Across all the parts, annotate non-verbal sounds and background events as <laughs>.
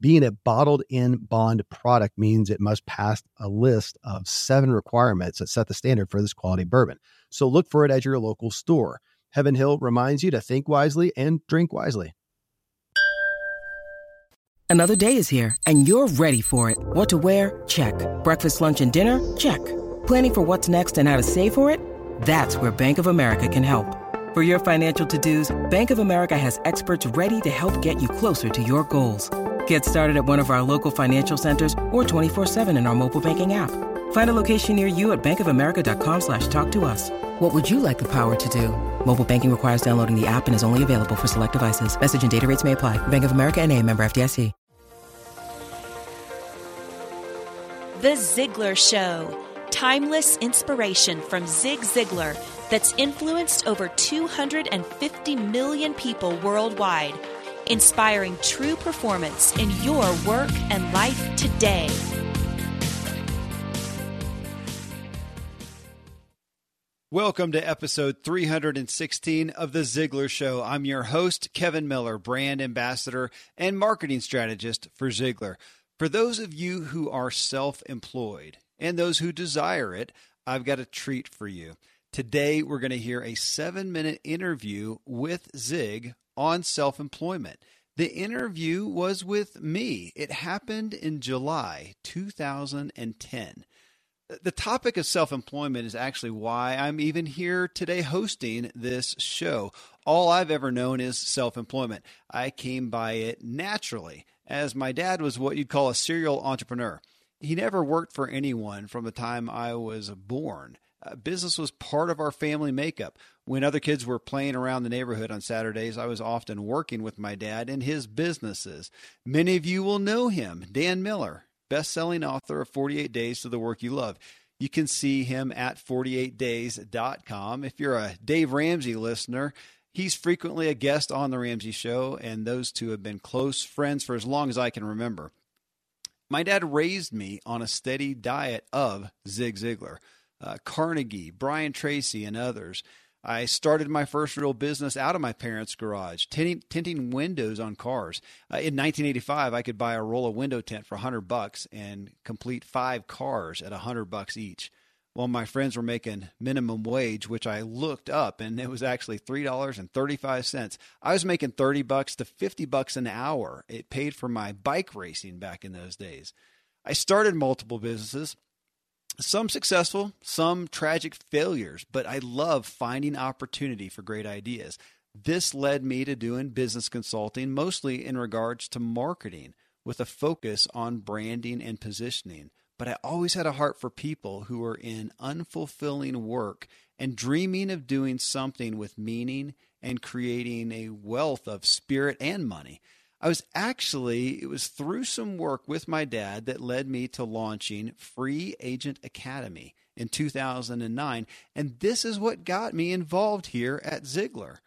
Being a bottled in bond product means it must pass a list of seven requirements that set the standard for this quality bourbon. So look for it at your local store. Heaven Hill reminds you to think wisely and drink wisely. Another day is here and you're ready for it. What to wear? Check. Breakfast, lunch, and dinner? Check. Planning for what's next and how to save for it? That's where Bank of America can help. For your financial to-dos, Bank of America has experts ready to help get you closer to your goals. Get started at one of our local financial centers or 24-7 in our mobile banking app. Find a location near you at bankofamerica.com slash talk to us. What would you like the power to do? Mobile banking requires downloading the app and is only available for select devices. Message and data rates may apply. Bank of America and a member FDIC. The Ziglar Show. Timeless inspiration from Zig Ziglar that's influenced over 250 million people worldwide, inspiring true performance in your work and life today. Welcome to episode 316 of The Ziglar Show. I'm your host, Kevin Miller, brand ambassador and marketing strategist for Ziglar. For those of you who are self employed and those who desire it, I've got a treat for you. Today, we're going to hear a seven minute interview with Zig on self employment. The interview was with me. It happened in July 2010. The topic of self employment is actually why I'm even here today hosting this show. All I've ever known is self employment. I came by it naturally, as my dad was what you'd call a serial entrepreneur. He never worked for anyone from the time I was born. Uh, business was part of our family makeup. When other kids were playing around the neighborhood on Saturdays, I was often working with my dad in his businesses. Many of you will know him, Dan Miller, best selling author of 48 Days to the Work You Love. You can see him at 48days.com. If you're a Dave Ramsey listener, he's frequently a guest on The Ramsey Show, and those two have been close friends for as long as I can remember. My dad raised me on a steady diet of Zig Ziglar uh, Carnegie, Brian Tracy, and others. I started my first real business out of my parents' garage, tinting, tinting windows on cars. Uh, in 1985, I could buy a roll of window tint for 100 bucks and complete five cars at 100 bucks each. Well, my friends were making minimum wage, which I looked up, and it was actually three dollars and thirty-five cents. I was making thirty bucks to fifty bucks an hour. It paid for my bike racing back in those days. I started multiple businesses some successful, some tragic failures, but I love finding opportunity for great ideas. This led me to doing business consulting, mostly in regards to marketing, with a focus on branding and positioning. But I always had a heart for people who were in unfulfilling work and dreaming of doing something with meaning and creating a wealth of spirit and money. I was actually, it was through some work with my dad that led me to launching Free Agent Academy in 2009. And this is what got me involved here at Ziglar.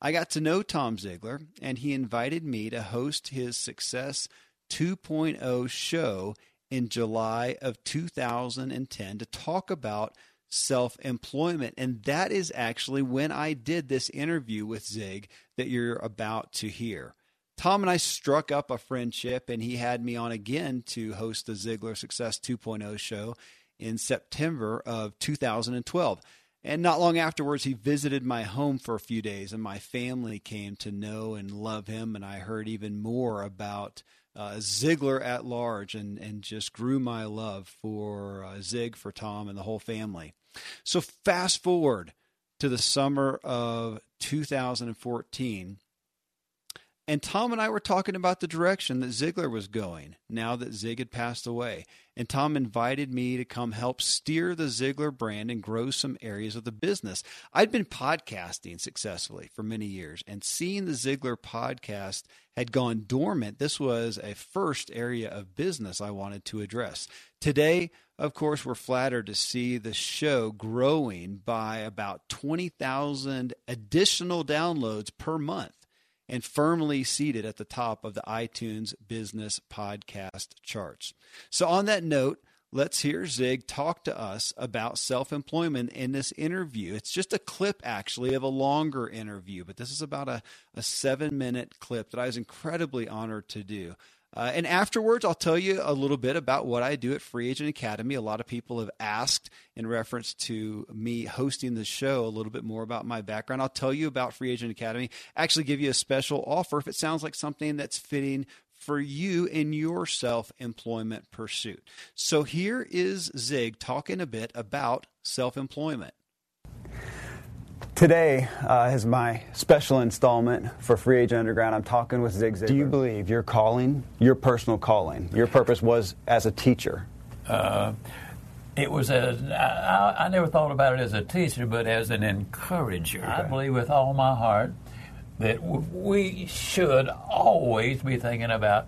I got to know Tom Ziglar, and he invited me to host his Success 2.0 show in July of 2010 to talk about self employment. And that is actually when I did this interview with Zig that you're about to hear. Tom and I struck up a friendship, and he had me on again to host the Ziglar Success 2.0 show in September of 2012. And not long afterwards, he visited my home for a few days, and my family came to know and love him. And I heard even more about uh, Ziglar at large and, and just grew my love for uh, Zig, for Tom, and the whole family. So, fast forward to the summer of 2014. And Tom and I were talking about the direction that Ziglar was going now that Zig had passed away. And Tom invited me to come help steer the Ziglar brand and grow some areas of the business. I'd been podcasting successfully for many years, and seeing the Ziglar podcast had gone dormant, this was a first area of business I wanted to address. Today, of course, we're flattered to see the show growing by about 20,000 additional downloads per month and firmly seated at the top of the iTunes Business Podcast charts. So, on that note, let's hear Zig talk to us about self employment in this interview. It's just a clip, actually, of a longer interview, but this is about a, a seven minute clip that I was incredibly honored to do. Uh, and afterwards, I'll tell you a little bit about what I do at Free Agent Academy. A lot of people have asked in reference to me hosting the show a little bit more about my background. I'll tell you about Free Agent Academy, actually give you a special offer if it sounds like something that's fitting for you in your self employment pursuit. So here is Zig talking a bit about self employment. Today uh, is my special installment for Free Agent Underground. I'm talking with Zig Ziglar. Do you believe your calling, your personal calling, your purpose was as a teacher? Uh, it was as I, I, never thought about it as a teacher, but as an encourager. Okay. I believe with all my heart that we should always be thinking about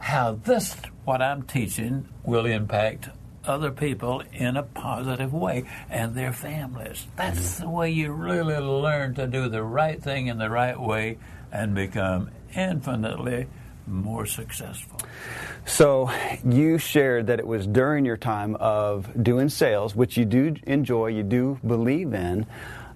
how this, what I'm teaching, will impact other people in a positive way and their families. That's the way you really learn to do the right thing in the right way and become infinitely more successful. So, you shared that it was during your time of doing sales, which you do enjoy, you do believe in,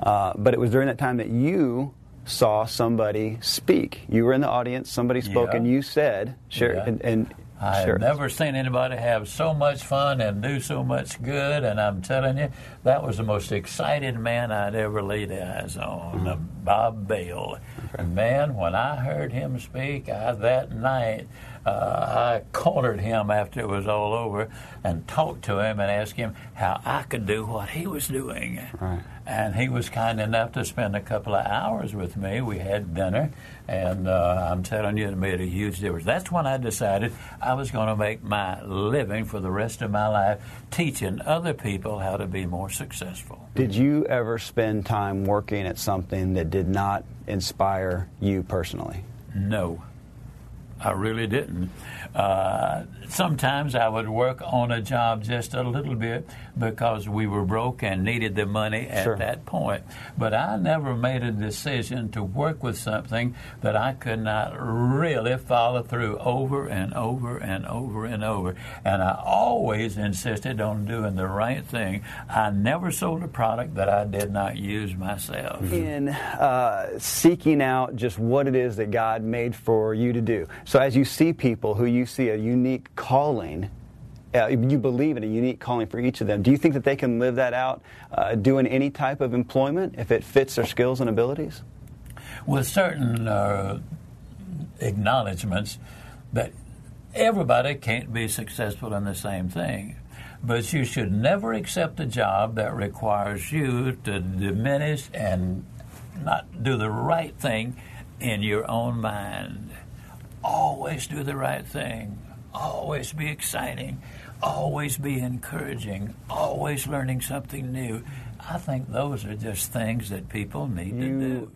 uh, but it was during that time that you saw somebody speak. You were in the audience, somebody spoke, yeah. and you said, share, yeah. and, and I've sure. never seen anybody have so much fun and do so much good, and I'm telling you, that was the most excited man I'd ever laid eyes on, mm-hmm. Bob Bale. Okay. Man, when I heard him speak I, that night, uh, I cornered him after it was all over and talked to him and asked him how I could do what he was doing. Right. And he was kind enough to spend a couple of hours with me. We had dinner, and uh, I'm telling you, it made a huge difference. That's when I decided I was going to make my living for the rest of my life teaching other people how to be more successful. Did you ever spend time working at something that did not inspire you personally? No. I really didn't. Uh, sometimes I would work on a job just a little bit because we were broke and needed the money at sure. that point. But I never made a decision to work with something that I could not really follow through over and over and over and over. And I always insisted on doing the right thing. I never sold a product that I did not use myself. In uh, seeking out just what it is that God made for you to do. So as you see people who you see a unique calling, uh, you believe in a unique calling for each of them. Do you think that they can live that out uh, doing any type of employment if it fits their skills and abilities? With certain uh, acknowledgments that everybody can't be successful in the same thing. But you should never accept a job that requires you to diminish and not do the right thing in your own mind always do the right thing, always be exciting, always be encouraging, always learning something new. I think those are just things that people need you to do.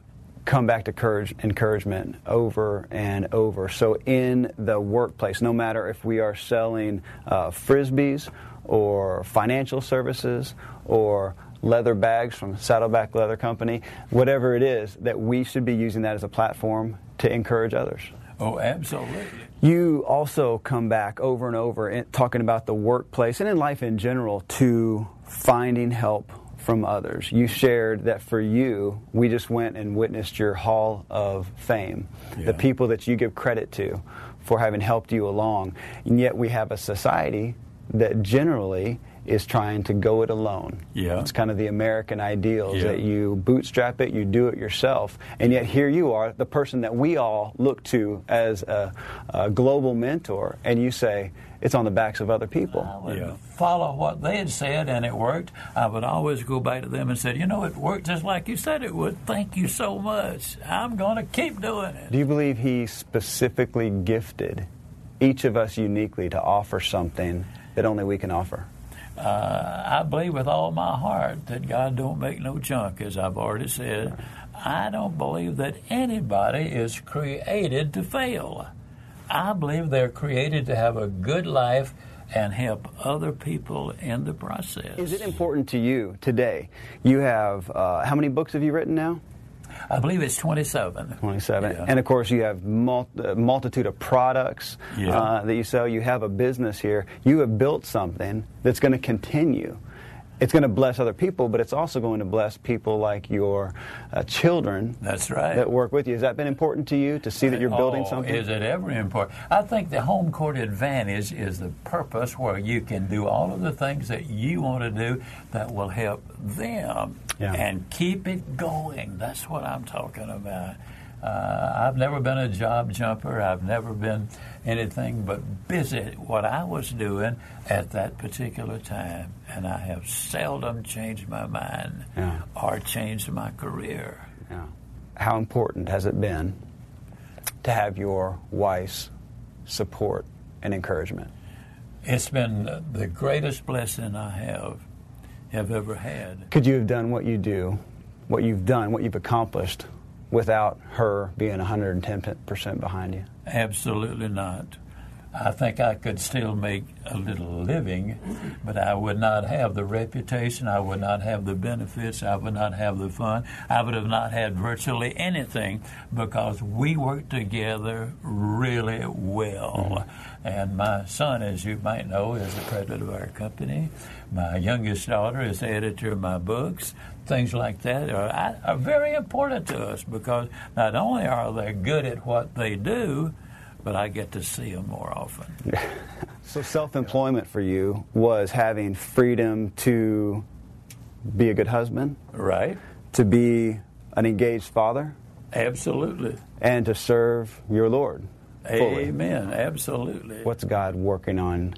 Come back to courage, encouragement over and over. So, in the workplace, no matter if we are selling uh, frisbees or financial services or leather bags from Saddleback Leather Company, whatever it is, that we should be using that as a platform to encourage others. Oh, absolutely. You also come back over and over in, talking about the workplace and in life in general to finding help from others. You shared that for you, we just went and witnessed your Hall of Fame, yeah. the people that you give credit to for having helped you along. And yet we have a society that generally is trying to go it alone. Yeah. It's kind of the American ideal Yeah. that you bootstrap it, you do it yourself, and yet here you are, the person that we all look to as a, a global mentor, and you say it's on the backs of other people. I would follow what they had said, and it worked. I would always go back to them and say, "You know, it worked just like you said it would. Thank you so much. I'm going to keep doing it." Do you believe he specifically gifted each of us uniquely to offer something that only we can offer? Uh, I believe with all my heart that God don't make no junk, as I've already said. I don't believe that anybody is created to fail. I believe they're created to have a good life and help other people in the process. Is it important to you today? You have, uh, how many books have you written now? I believe it's 27. 27. Yeah. And of course, you have a multitude of products Yeah. uh, that you sell. You have a business here. You have built something that's going to continue. It's going to bless other people, but it's also going to bless people like your uh, children That's right. that work with you. Has that been important to you to see that you're building Oh, something? Is it ever important? I think the home court advantage is the purpose where you can do all of the things that you want to do that will help them Yeah. and keep it going. That's what I'm talking about. Uh, I've never been a job jumper. I've never been anything but busy what I was doing at that particular time, and I have seldom changed my mind Yeah. or changed my career. Yeah. How important has it been to have your wife's support and encouragement? It's been the greatest blessing I have have ever had. Could you have done what you do, what you've done, what you've accomplished, without her being 110% behind you? Absolutely not. I think I could still make a little living, but I would not have the reputation, I would not have the benefits, I would not have the fun, I would have not had virtually anything because we worked together really well. And my son, as you might know, is the president of our company. My youngest daughter is the editor of my books. Things like that are, are very important to us because not only are they good at what they do, but I get to see them more often. <laughs> So, self employment for you was having freedom to be a good husband, Right? to be an engaged father, Absolutely. and to serve your Lord. Fully. Amen. Absolutely. What's God working on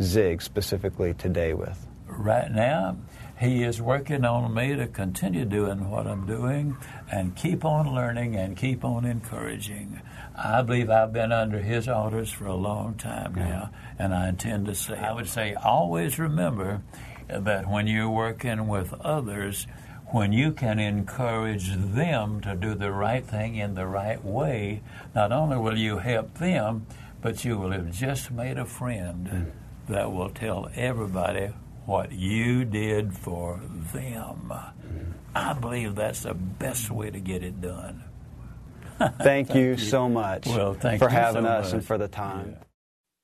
Zig specifically today with? Right now, He is working on me to continue doing what I'm doing and keep on learning and keep on encouraging. I believe I've been under His orders for a long time now, and I intend to stay. I would say always remember that when you're working with others, when you can encourage them to do the right thing in the right way, not only will you help them, but you will have just made a friend mm. that will tell everybody what you did for them. I believe that's the best way to get it done. <laughs> Thank, you, so much Well, thank for you having so us and for the time.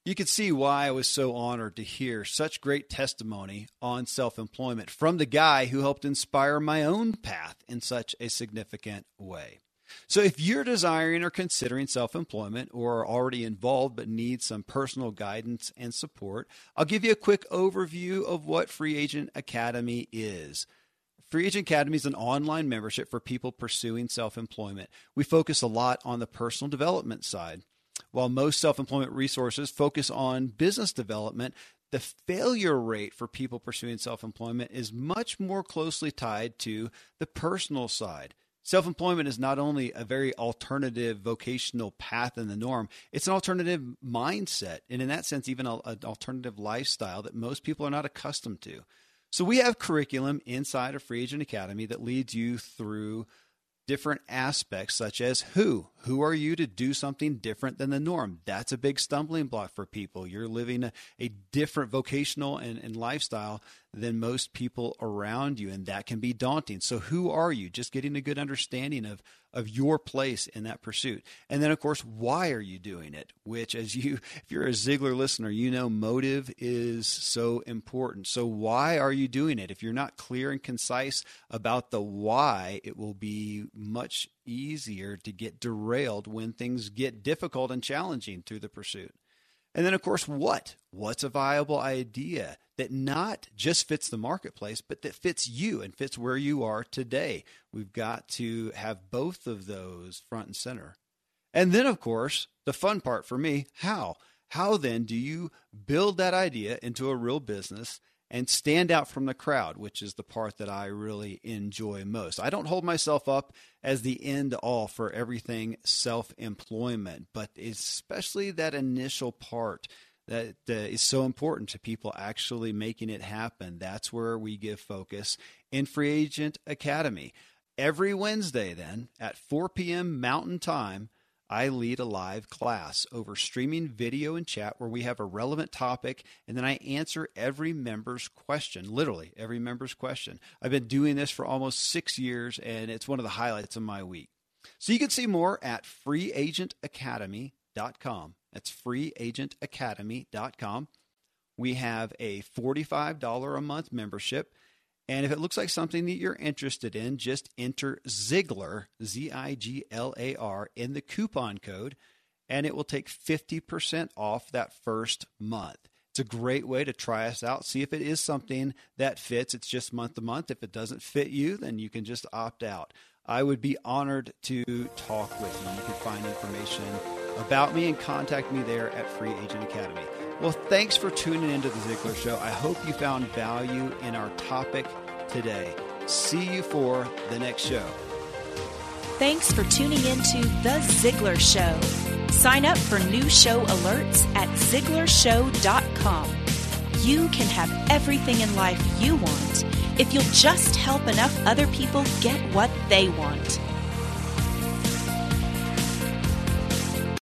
You can see why I was so honored to hear such great testimony on self employment from the guy who helped inspire my own path in such a significant way. So, if you're desiring or considering self employment or are already involved but need some personal guidance and support, I'll give you a quick overview of what Free Agent Academy is. Free Agent Academy is an online membership for people pursuing self employment. We focus a lot on the personal development side. While most self employment resources focus on business development, the failure rate for people pursuing self employment is much more closely tied to the personal side. Self employment is not only a very alternative vocational path in the norm, it's an alternative mindset. And in that sense, even an alternative lifestyle that most people are not accustomed to. So we have curriculum inside of Free Agent Academy that leads you through different aspects such as who who are you to do something different than the norm that's a big stumbling block for people you're living a, a different vocational and, and lifestyle than most people around you and that can be daunting. So who are you? Just getting a good understanding of of your place in that pursuit. And then of course why are you doing it? Which as you <laughs> if you're a Ziglar listener you know motive is so important. So why are you doing it? If you're not clear and concise about the why it will be much easier to get derailed when things get difficult and challenging through the pursuit And then, of course, what? What's a viable idea that not just fits the marketplace, but that fits you and fits where you are today? We've got to have both of those front and center. And then, of course, the fun part for me how? How then do you build that idea into a real business and stand out from the crowd, which is the part that I really enjoy most. I don't hold myself up as the end all for everything self employment, but especially that initial part that uh, is so important to people actually making it happen. That's where we give focus in Free Agent Academy. Every Wednesday, then, at 4 p.m. Mountain Time, I lead a live class over streaming video and chat where we have a relevant topic and then I answer every member's question, literally every member's question. I've been doing this for almost six years and it's one of the highlights of my week. So you can see more at freeagentacademy.com. That's freeagentacademy.com. We have a $45 a month membership and if it looks like something that you're interested in, just enter Ziglar, Z I G L A R, in the coupon code, and it will take 50% off that first month. It's a great way to try us out, see if it is something that fits. It's just month to month. If it doesn't fit you, then you can just opt out. I would be honored to talk with you. You can find information about me and contact me there at Free Agent Academy. Well, thanks for tuning into the Ziglar Show. I hope you found value in our topic today. See you for the next show. Thanks for tuning into The Ziglar Show. Sign up for new show alerts at ZiglarShow.com. You can have everything in life you want if you'll just help enough other people get what they want.